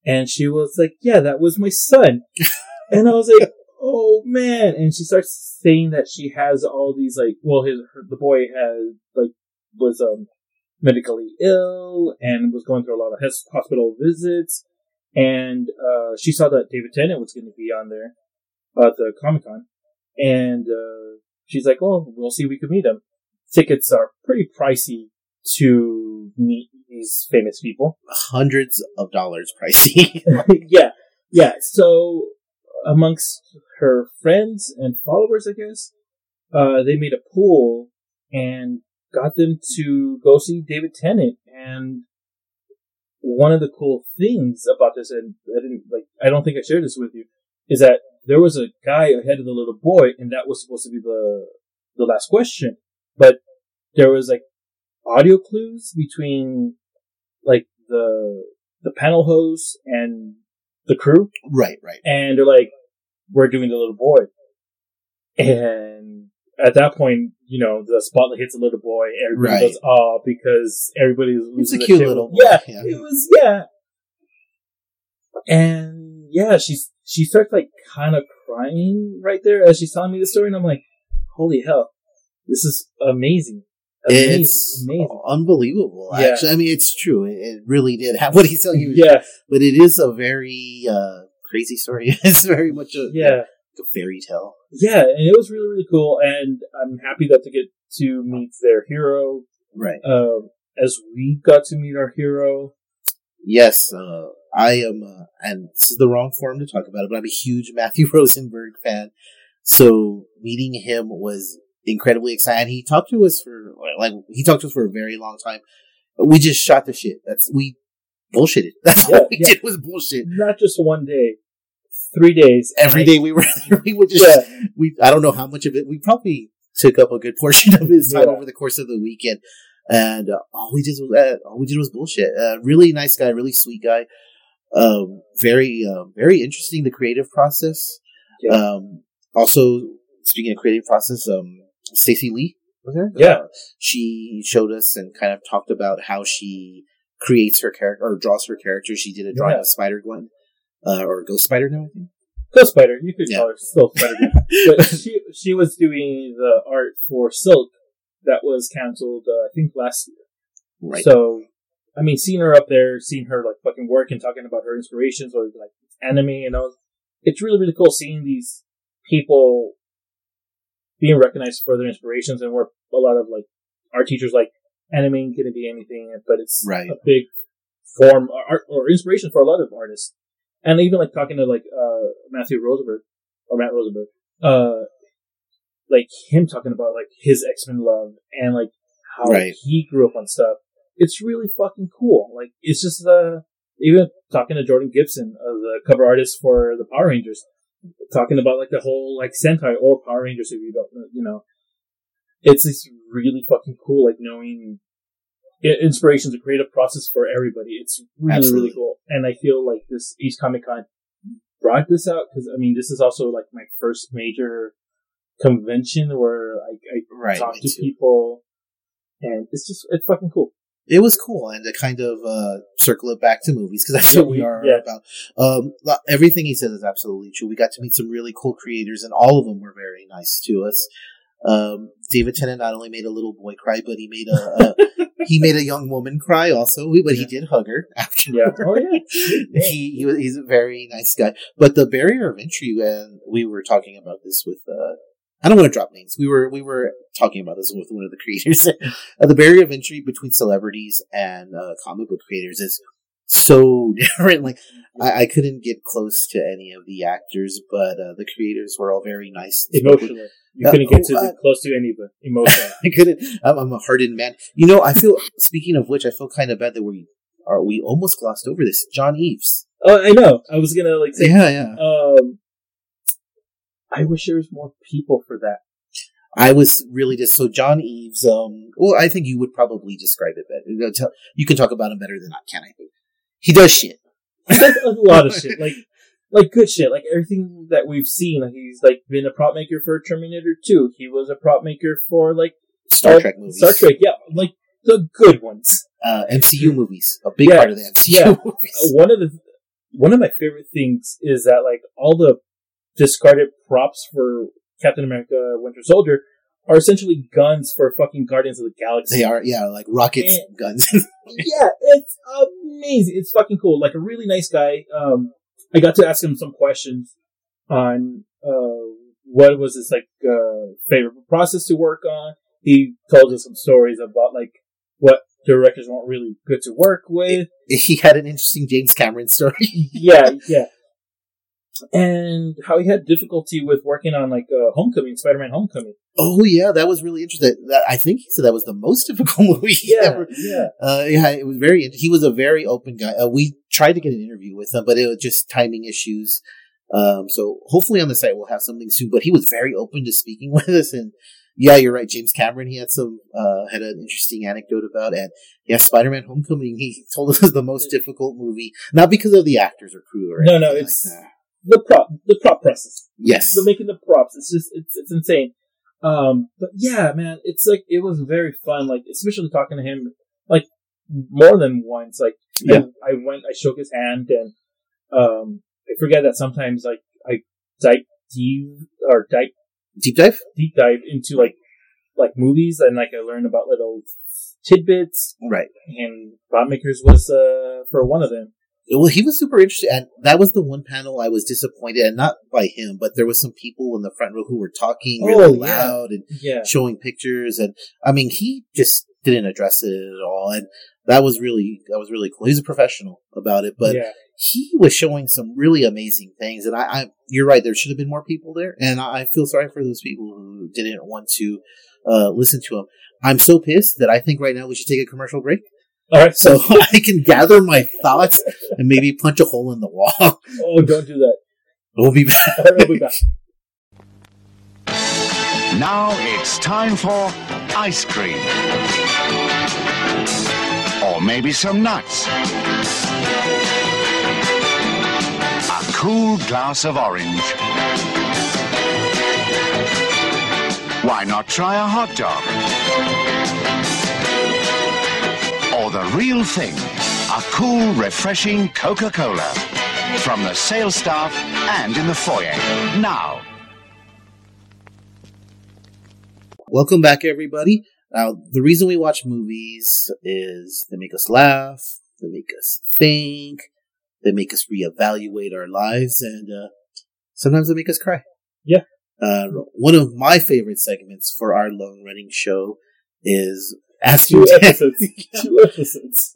And she was like, "Yeah, that was my son." and I was like, "Oh man!" And she starts saying that she has all these like, well, his her, the boy has like was um medically ill and was going through a lot of hos- hospital visits. And uh, she saw that David Tennant was going to be on there at the Comic Con, and uh, she's like, "Oh, we'll see if we can meet him." Tickets are pretty pricey to meet these famous people. Hundreds of dollars pricey. yeah, yeah. So amongst her friends and followers, I guess, uh, they made a pool and got them to go see David Tennant. And one of the cool things about this, and I didn't like, I don't think I shared this with you, is that there was a guy ahead of the little boy, and that was supposed to be the the last question, but there was like audio clues between like the the panel hose and the crew, right, right. and they're like, "We're doing the little boy," and at that point, you know, the spotlight hits a little boy. Everybody Right. goes, "Oh," because everybody is It's a cute little boy, Yeah, yeah. it was. Yeah, and yeah, she's she starts like kind of crying right there as she's telling me the story, and I'm like, "Holy hell, this is amazing!" Amazing, It's amazing. unbelievable. Yeah. Actually, I mean, it's true. It, it really did have what he's telling you. Yeah, but it is a very uh, crazy story. it's very much a, yeah. a fairy tale. Yeah, and it was really, really cool, and I'm happy that to get to meet their hero, Right. um, as we got to meet our hero. Yes, uh, I am, uh, and this is the wrong forum to talk about it, but I'm a huge Matthew Rosenberg fan. So meeting him was incredibly excited. He talked to us for like he talked to us for a very long time. We just shot the shit. That's we bullshitted. That's Yeah, what we yeah. did was bullshit. Not just one day, three days. Every day we were we would just Yeah. we I don't know how much of it we probably took up a good portion of his time over the course of the weekend, and uh, all we did was uh, all we did was bullshit. Uh, really nice guy, really sweet guy. Um, very um, very interesting the creative process. Um, also speaking of creative process, um, Stacey Lee was there. Yeah. Uh, she showed us and kind of talked about how she creates her character or draws her character. She did a drawing Yeah. of Spider Gwen. Uh, or Ghost Spider now, I think. Ghost Spider, you could Yeah. call her still Spider Gwen. but she she was doing the art for Silk that was canceled, uh, I think last year. Right. So, I mean, seeing her up there, seeing her like fucking work and talking about her inspirations or like anime and all, it's really really cool seeing these people being recognized for their inspirations and where a lot of like art teachers like anime can be anything, but it's Right. a big form or art or inspiration for a lot of artists. And even like talking to like uh Matthew Rosenberg or Matt Rosenberg, uh, like him talking about like his X Men love and like how Right. he grew up on stuff. It's really fucking cool. Like it's just uh even talking to Jordan Gibson, uh, the cover artist for the Power Rangers, talking about like the whole like Sentai or Power Rangers if you don't know, you know. It's just really fucking cool, like knowing i- inspiration's a creative process for everybody. It's really, Absolutely. really cool. And I feel like this Ace Comic Con brought this out because I mean, this is also like my first major convention where I, I Right, talk to too. people, and it's just it's fucking cool. It was cool and to kind of uh, circle it back to movies because that's Yeah, what we are yeah. about. Um, everything he says is absolutely true. We got to meet some really cool creators, and all of them were very nice to us. Um, David Tennant not only made a little boy cry, but he made a, a he made a young woman cry also. But he did hug her after. Yeah. Oh yeah. he, he was, he's a very nice guy. But the barrier of entry, and we were talking about this with, uh, I don't want to drop names. We were, we were talking about this with one of the creators. uh, the barrier of entry between celebrities and, uh, comic book creators is so different. Like, I, I couldn't get close to any of the actors, but, uh, the creators were all very nice. Emotionally, you Uh, couldn't get to oh, uh, close to any of it. Emotionally. I couldn't. I'm, I'm a hardened man. You know, I feel. speaking of which, I feel kind of bad that we are. We almost glossed over this. John Eaves. oh, I know. I was gonna like say. Yeah, yeah. Um, I wish there was more people for that. I was really just so John Eaves. Um, well, I think you would probably describe it better. You, know, tell, you can talk about him better than I can. I think he does shit. He does a lot of shit, like like good shit, like everything that we've seen. Like he's like been a prop maker for Terminator Two. He was a prop maker for like Star Trek movies, Star Trek, yeah, like the good ones. uh, MCU movies, a big Yeah, part of the MCU yeah. movies. Uh, one of the one of my favorite things is that like all the discarded props for Captain America: Winter Soldier are essentially guns for fucking Guardians of the Galaxy. They are, yeah, like rockets, And- guns. yeah, it's amazing. It's fucking cool. Like a really nice guy. Um, I got to ask him some questions on uh, what was his like uh, favorite process to work on. He told us some stories about like what directors weren't really good to work with. he had an interesting James Cameron story. yeah, yeah. And how he had difficulty with working on like uh, Homecoming, Spider-Man: Homecoming. oh yeah, that was really interesting. I think he said that was the most difficult movie Yeah, ever yeah. Uh, yeah, it was very. He was a very open guy. Uh, we tried to get an interview with him, but it was just timing issues. Um, so hopefully on the site we'll have something soon. But he was very open to speaking with us, and yeah, you're right. James Cameron, he had some uh, had an interesting anecdote about, and yeah, Spider-Man: Homecoming. He told us was the most difficult movie, not because of the actors or crew or No, anything no, like it's- that. The prop the prop presses. Yes. They're making the props. It's just it's it's insane. Um, but yeah, man, it's like it was very fun. Like especially talking to him, like more than once. Like Yeah. I, I went, I shook his hand, and um, I forget that sometimes like I dive deep or dive Deep dive? deep dive into like like movies, and like I learned about little tidbits. Right. And Bob Makers was uh for one of them. Well, he was super interested, and that was the one panel I was disappointed, and not by him, but there was some people in the front row who were talking really Oh, yeah. loud and Yeah, showing pictures, and I mean, he just didn't address it at all, and that was really that was really cool. He's a professional about it, but yeah, he was showing some really amazing things, and I, I you're right, there should have been more people there, and I, I feel sorry for those people who didn't want to uh, listen to him. I'm so pissed that I think right now we should take a commercial break all right. so I can gather my thoughts and maybe punch a hole in the wall. oh, don't do that. We'll be back. We'll be back. Now it's time for ice cream. Or maybe some nuts. A cool glass of orange. Why not try a hot dog? Or the real thing, a cool, refreshing Coca Cola. From the sales staff and in the foyer. Now. Welcome back, everybody. Now, the reason we watch movies is they make us laugh, they make us think, they make us reevaluate our lives, and uh, sometimes they make us cry. Yeah. Uh, one of my favorite segments for our long running show is asking Two Dan- episodes. Two episodes.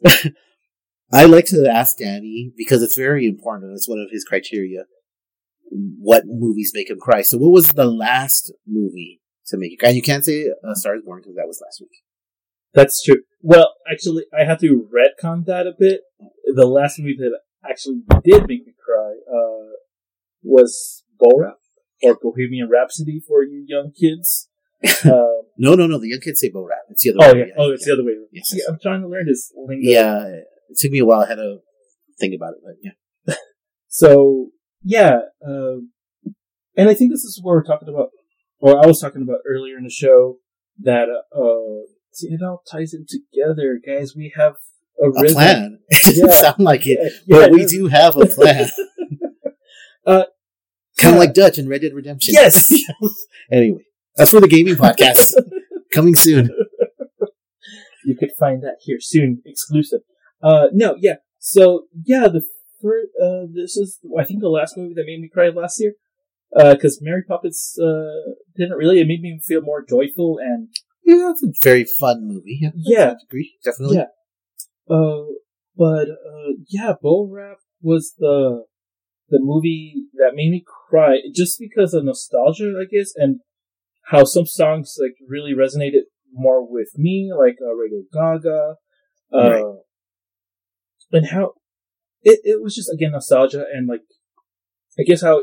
I like to ask Danny because it's very important. and It's one of his criteria. What movies make him cry? So, what was the last movie to make you cry? And you can't say uh, *Star Is Born* because that was last week. That's true. Well, actually, I have to retcon that a bit. The last movie that actually did make me cry uh, was Borat or Bohemian Rhapsody for you young kids. Um, No, no, no. The young kids say Borat. It's the other way. oh way. yeah, oh it's the other way. Yes. See, I'm trying to learn this lingo. Yeah, it took me a while. I had to think about it, but yeah. So yeah, um, and I think this is what we're talking about, or I was talking about earlier in the show that uh, uh see, it all ties in together, guys. We have a, A plan. It doesn't Yeah. sound like it, Yeah, but we do have a plan. Uh, kind of yeah. like Dutch and Red Dead Redemption. Yes. anyway, that's for the gaming podcast coming soon. you could find that here soon, exclusive. Uh, no, yeah. So yeah, the first, uh, this is I think the last movie that made me cry last year. Uh, because Mary Poppins uh didn't really. It made me feel more joyful and Yeah, it's a very fun movie. Yeah, Yeah. Agree. Definitely. Yeah. Uh, but uh, yeah, Bo Rap was the the movie that made me cry just because of nostalgia, I guess, and how some songs like really resonated more with me, like uh, Radio Gaga, uh, Right. and how it it was just again nostalgia and like I guess how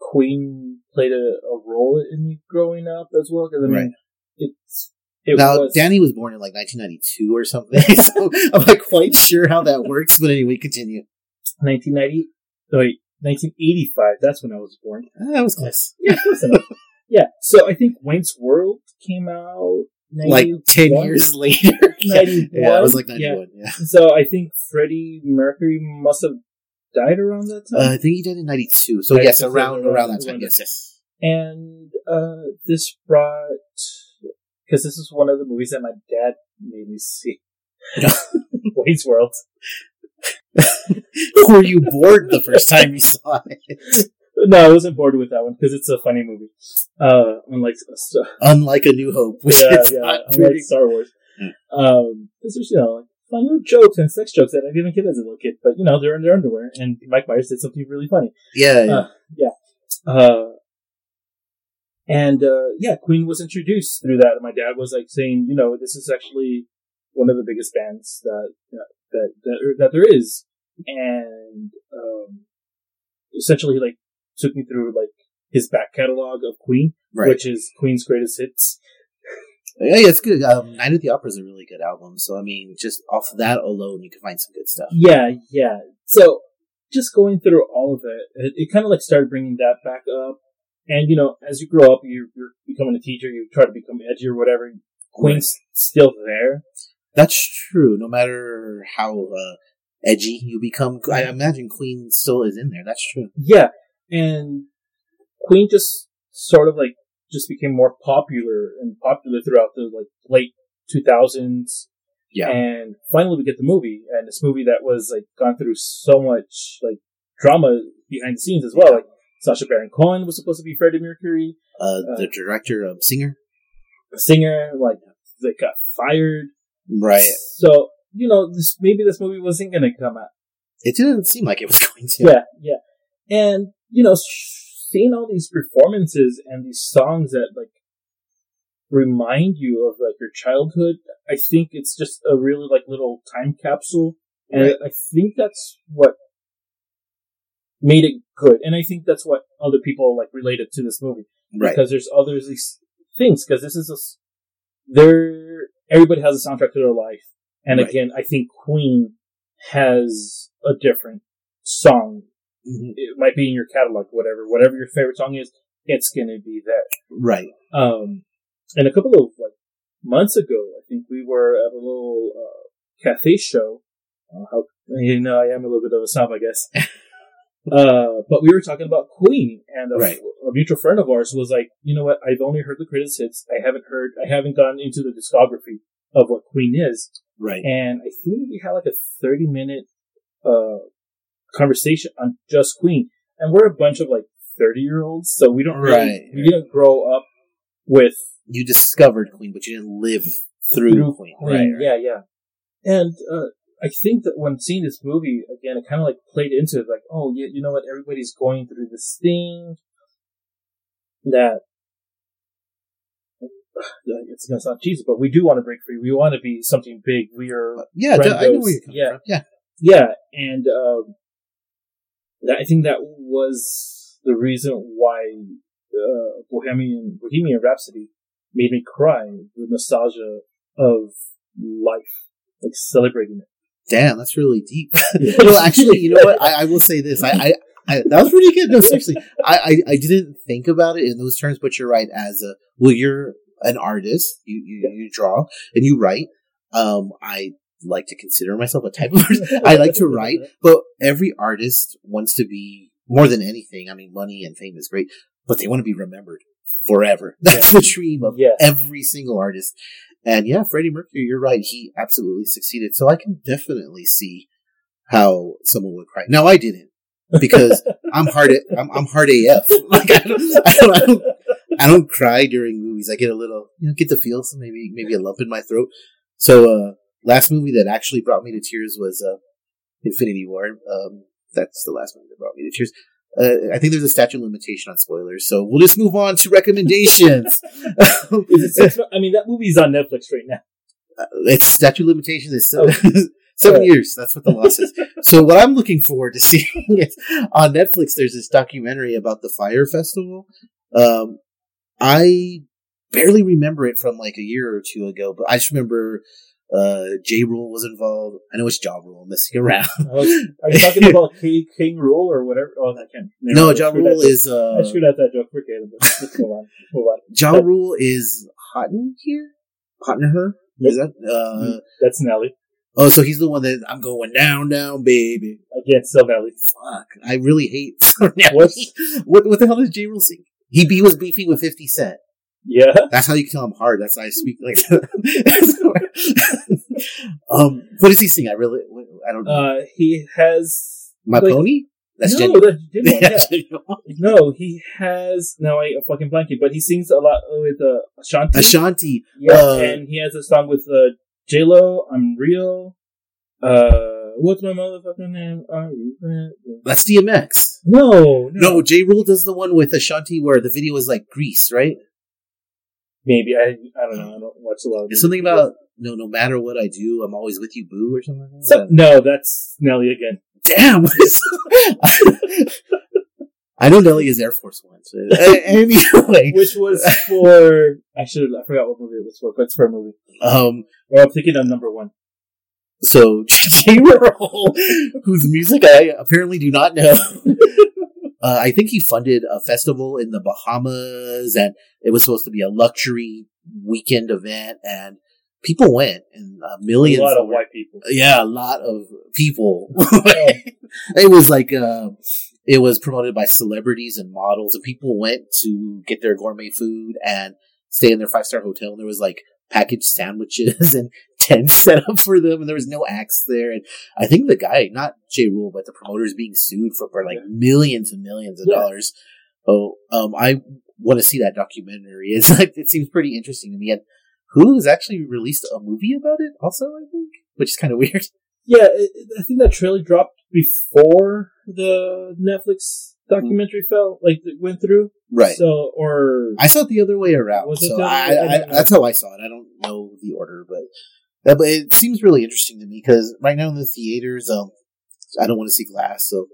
Queen played a, a role in me growing up as well. Because I mean, Right. it's it now, was Danny was born in like 1992 or something, so I'm not quite sure how that works. But anyway, continue. 1990, no, wait, 1985. That's when I was born. Ah, that was close. Yeah, close enough. Yeah. So I think Wayne's World came out 91. Like 10 years later. yeah, 91. yeah, it was like 91. Yeah. So I think Freddie Mercury must have died around that time. Uh, I think he died in 92. So, yes, around, around- around that time. Yes, yes. and uh, this brought because this is one of the movies that my dad made me see. Wayne's World. Were you bored the first time you saw it? No, I wasn't bored with that one because it's a funny movie. Uh, unlike uh, Unlike A New Hope, which yeah, is yeah, not unlike pretty. Star Wars. Um, because there's you know like fun little jokes and sex jokes that I didn't get as a little kid, but you know they're in their underwear, and Mike Myers did something really funny. Yeah, yeah. Uh, yeah. Uh, and uh, yeah, Queen was introduced through that. And my dad was like saying, you know, this is actually one of the biggest bands that that that that, that there is, and um, essentially like took me through like his back catalog of Queen, right. which is Queen's greatest hits. yeah, yeah, it's good. Um, Night at the Opera is a really good album. So, I mean, just off that alone, you can find some good stuff. Yeah, yeah. So just going through all of it, it, it kind of like started bringing that back up. And you know, as you grow up, you're, you're becoming a teacher. You try to become edgy or whatever. Queen's still there. That's true. No matter how uh, edgy you become, I imagine Queen still is in there. That's true. Yeah, and Queen just sort of like just became more popular and popular throughout the like late two thousands. Yeah. And finally, we get the movie, and this movie that was like gone through so much like drama behind the scenes as well. Like Sacha Baron Cohen was supposed to be Freddie Mercury. Uh, the director, of singer, singer, like they got fired. right? So you know, this maybe this movie wasn't going to come out. It didn't seem like it was going to. Yeah, yeah. And, you know, seeing all these performances and these songs that, like, remind you of, like, your childhood, I think it's just a really, like, little time capsule. And Right. I think that's what made it good. And I think that's what other people, like, related to this movie. Right. Because there's other these things, because this is a, there, everybody has a soundtrack to their life. And Right. again, I think Queen has a different song. It might be in your catalog, whatever, whatever your favorite song is, it's gonna be there. Right. Um, and a couple of like months ago, I think we were at a little uh, cafe show. Uh, how you know I am a little bit of a snob, I guess. uh, but we were talking about Queen, and a, Right. a mutual friend of ours was like, you know what? I've only heard the greatest hits. I haven't heard. I haven't gone into the discography of what Queen is. Right. And I think we had like a 30 minute, uh, conversation on just Queen. And we're a bunch of like 30 year olds, so we don't really, Right. we didn't grow up with You discovered Queen, but you didn't live through, Queen. Right. right. Yeah, yeah. And, uh, I think that when seeing this movie again, it kind of like played into it, like, oh, yeah, you know what? Everybody's going through this thing that it's gonna sound cheesy, but we do want to break free. We want to be something big. We are Yeah, I know where you're yeah. from. Yeah. Yeah, and um, I think that was the reason why uh, Bohemian Bohemian Rhapsody made me cry. The nostalgia of life, like celebrating it. Damn, that's really deep. well, actually, you know what? I, I will say this. I, I, I that was pretty good. No, seriously, I, I, I didn't think about it in those terms, but you're right. As a well, you're an artist. You you, you draw and you write. Um, I like to consider myself a type of artist. I like to write, but every artist wants to be more than anything. I mean, money and fame is great, but they want to be remembered forever. That's the dream of every single artist. And yeah, Freddie Mercury, you're right. He absolutely succeeded. So I can definitely see how someone would cry. Now I didn't because I'm hard. I'm, I'm hard AF. Like I don't, I don't, I don't, I don't cry during movies. I get a little, you know, get the feels, maybe, maybe a lump in my throat. So, uh, last movie that actually brought me to tears was, uh, Infinity War. Um, that's the last movie that brought me to tears. Uh, I think there's a statute of limitation on spoilers, so we'll just move on to recommendations. Six, I mean, that movie's on Netflix right now. Uh, its statute of limitation is seven, Oh. seven years. That's what the law says. so what I'm looking forward to seeing is on Netflix. There's this documentary about the Fyre Festival. Um, I barely remember it from like a year or two ago, but I just remember uh, J. Rule was involved. I know it's Ja Rule. I'm messing around. Was- Are you talking about King, King Rule or whatever? Oh, I can't. no, mind. Ja Rule is. uh, I screwed out that joke. Forget it. Move on. Move on. Ja Rule is Hotton here. Hotton her. Is that uh? That's Nelly. Oh, so he's the one that I'm going down, down, baby. Again, still Nelly. Fuck, I really hate Nelly. What what the hell does J Rule sing? He, he was beefing with Fifty Cent. Yeah. That's how you can tell I'm hard. That's why I speak like that. um, what does he sing? I really, I don't know. Uh, he has. My like- pony? That's no, genuine. that's genuine, yeah. Genuine. No, he has. No, I am fucking blanking, but he sings a lot with uh, Ashanti. Ashanti. yeah, uh, and he has a song with uh, J Lo. I'm real. Uh, what's my motherfucking name? Are you? real? That's DMX. No, no, No, J Rule does the one with Ashanti where the video is like Grease, right? Maybe I. I don't know. I don't watch a lot. Of It's something about no, no matter what I do, I'm always with you, boo, or something like that. So, no, that's Nelly again. Damn. what is- I know Nelly is Air Force One. So anyway, Which was for. I should. I forgot what movie it was for, but it's for a movie. um, Well, I'm thinking of number one. So J Roll, whose music I apparently do not know. Uh, I think he funded a festival in the Bahamas, and it was supposed to be a luxury weekend event, and people went, and uh, millions. A lot of white people. yeah, a lot of people. it was like uh, it was promoted by celebrities and models, and people went to get their gourmet food and stay in their five star hotel. And there was like packaged sandwiches and tents set up for them, and there was no axe there. And I think the guy, not J. Rule, but the promoter, is being sued for, for like millions and millions of Yeah. dollars. Oh, um, I want to see that documentary. It's like it seems pretty interesting to me. And Hulu has actually released a movie about it, also, I think, which is kind of weird. Yeah, it, I think that trailer dropped before the Netflix documentary fell, like it went through. Right. So, or I saw it the other way around. So I. I I, that's how I saw it. I don't know the order, but uh, but it seems really interesting to me because right now in the theaters, um, I don't want to see Glass, so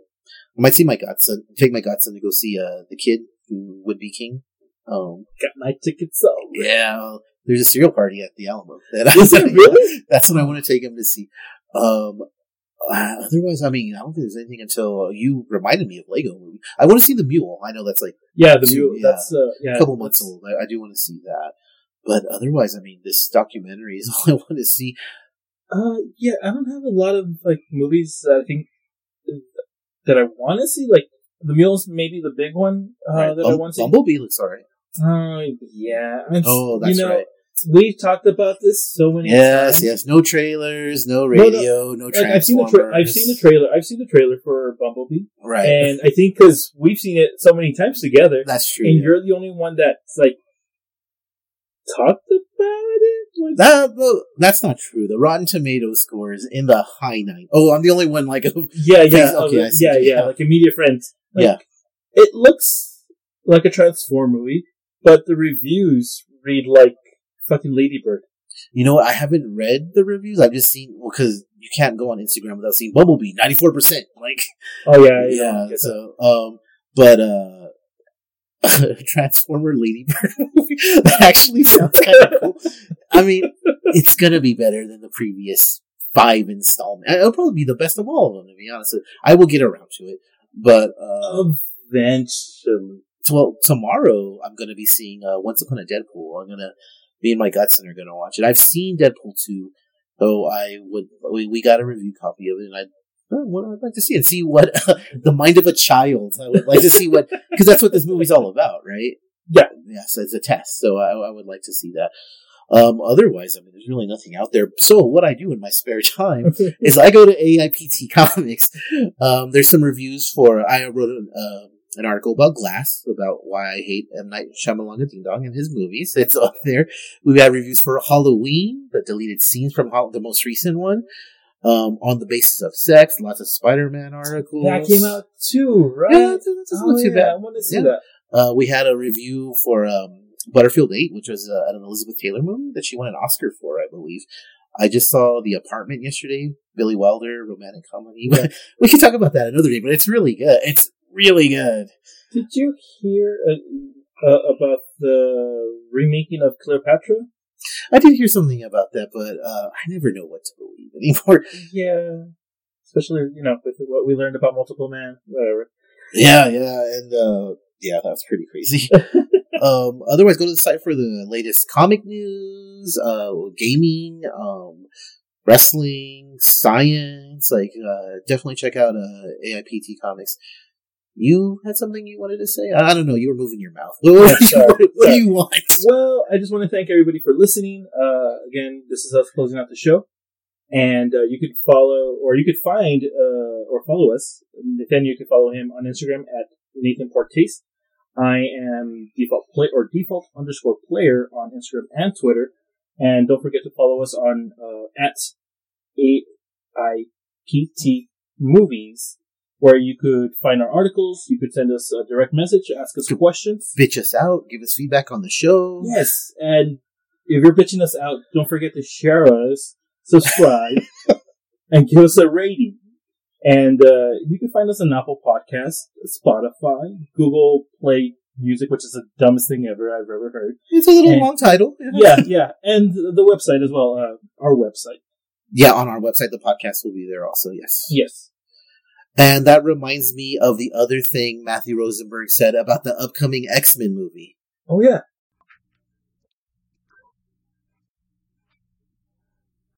I might see my godson, take my godson to go see uh the kid who would be king. Um, got my tickets sold. yeah, there's a cereal party at the Alamo. That Is there really? That's what I want to take him to see. Um, uh, otherwise, I mean, I don't think there's anything until uh, you reminded me of Lego movie. I want to see the Mule. I know that's like Yeah, the Two, mule. yeah. That's uh, yeah, a couple months old. I, I do want to see that. But otherwise, I mean, this documentary is all I want to see. Uh, yeah, I don't have a lot of like movies that I think that I want to see. Like the mule's maybe the big one uh, Right, that I want to see. Bumblebee looks alright. Uh, yeah. It's- Oh, that's you know, right. We've talked about this so many Yes, times. yes. Yes. No trailers, no no. radio, no, Like, I've seen the tra- I've seen the trailer. I've seen the trailer for Bumblebee, Right. and I think because we've seen it so many times together, that's true. and yeah. you're the only one that's like talked about it. Like, That, well, that's not true. The Rotten Tomato score is in the high nine. Oh, I'm the only one like yeah, yeah, okay, see. yeah, yeah, Yeah. like immediate friends. Like, Yeah. it looks like a Transform movie, but the reviews read like fucking Ladybird. You know what? I haven't read the reviews. I've just seen because you can't go on Instagram without seeing Bumblebee ninety four percent. Like Oh yeah, yeah. yeah. I get that. So um, but uh, Transformer Ladybird movie that actually sounds kind of cool. I mean, it's gonna be better than the previous five installments. It'll probably be the best of all of them. To be honest, I will get around to it. But uh, Eventually, t- well, tomorrow I'm gonna be seeing uh, Once Upon a Deadpool. I'm gonna me and my godson are gonna watch it. I've seen Deadpool two, so I would we, we got a review copy of it, and I. oh, What I'd like to see and see what the mind of a child. I would like to see what because that's what this movie's all about, right? Yeah. Yes, it's a test, so I, I would like to see that. Um, otherwise, I mean, there's really nothing out there. So what I do in my spare time is I go to AIPT Comics. Um, there's some reviews for. I wrote an, uh, an article about Glass about why I hate M Night Shyamalan Ding Dong and his movies. It's up there. We've had reviews for Halloween, the deleted scenes from Hall- the most recent one. Um, on the basis of sex, lots of Spider-Man articles. that came out too, right? Yeah, that's, that's Oh, not too yeah, I want to see Yeah. that. Uh, we had a review for um, Butterfield 8, which was uh, an Elizabeth Taylor movie that she won an Oscar for, I believe. I just saw The Apartment yesterday, Billy Wilder, romantic comedy. But we can talk about that another day, but it's really good. It's really good. Did you hear uh, uh, about the remaking of Cleopatra? I did hear something about that, but uh, I never know what to believe anymore. Yeah, especially you know with what we learned about multiple man, whatever. Yeah, yeah, and uh, yeah, that's pretty crazy. um, otherwise, go to the site for the latest comic news, uh, gaming, um, wrestling, science. Like, uh, definitely check out uh, AIPT Comics. You had something you wanted to say? I don't know. You were moving your mouth. What, do you- what do you want? Well, I just want to thank everybody for listening. Uh, again, this is us closing out the show. And uh, you could follow, or you could find, uh, or follow us. Then you can follow him on Instagram at Nathan Portace. I am default play or default underscore player on Instagram and Twitter. And don't forget to follow us on uh, at AIPT Movies, where you could find our articles. You could send us a direct message, ask us questions. Bitch us out. Give us feedback on the show. Yes, and if you're bitching us out, don't forget to share us, subscribe, and give us a rating. And uh, you can find us on Apple Podcasts, Spotify, Google Play Music, which is the dumbest thing ever I've ever heard. It's a little And- long title. Yeah, yeah, and the website as well, uh, our website. Yeah, on our website, the podcast will be there also. Yes. Yes. And that reminds me of the other thing Matthew Rosenberg said about the upcoming X Men movie. Oh yeah.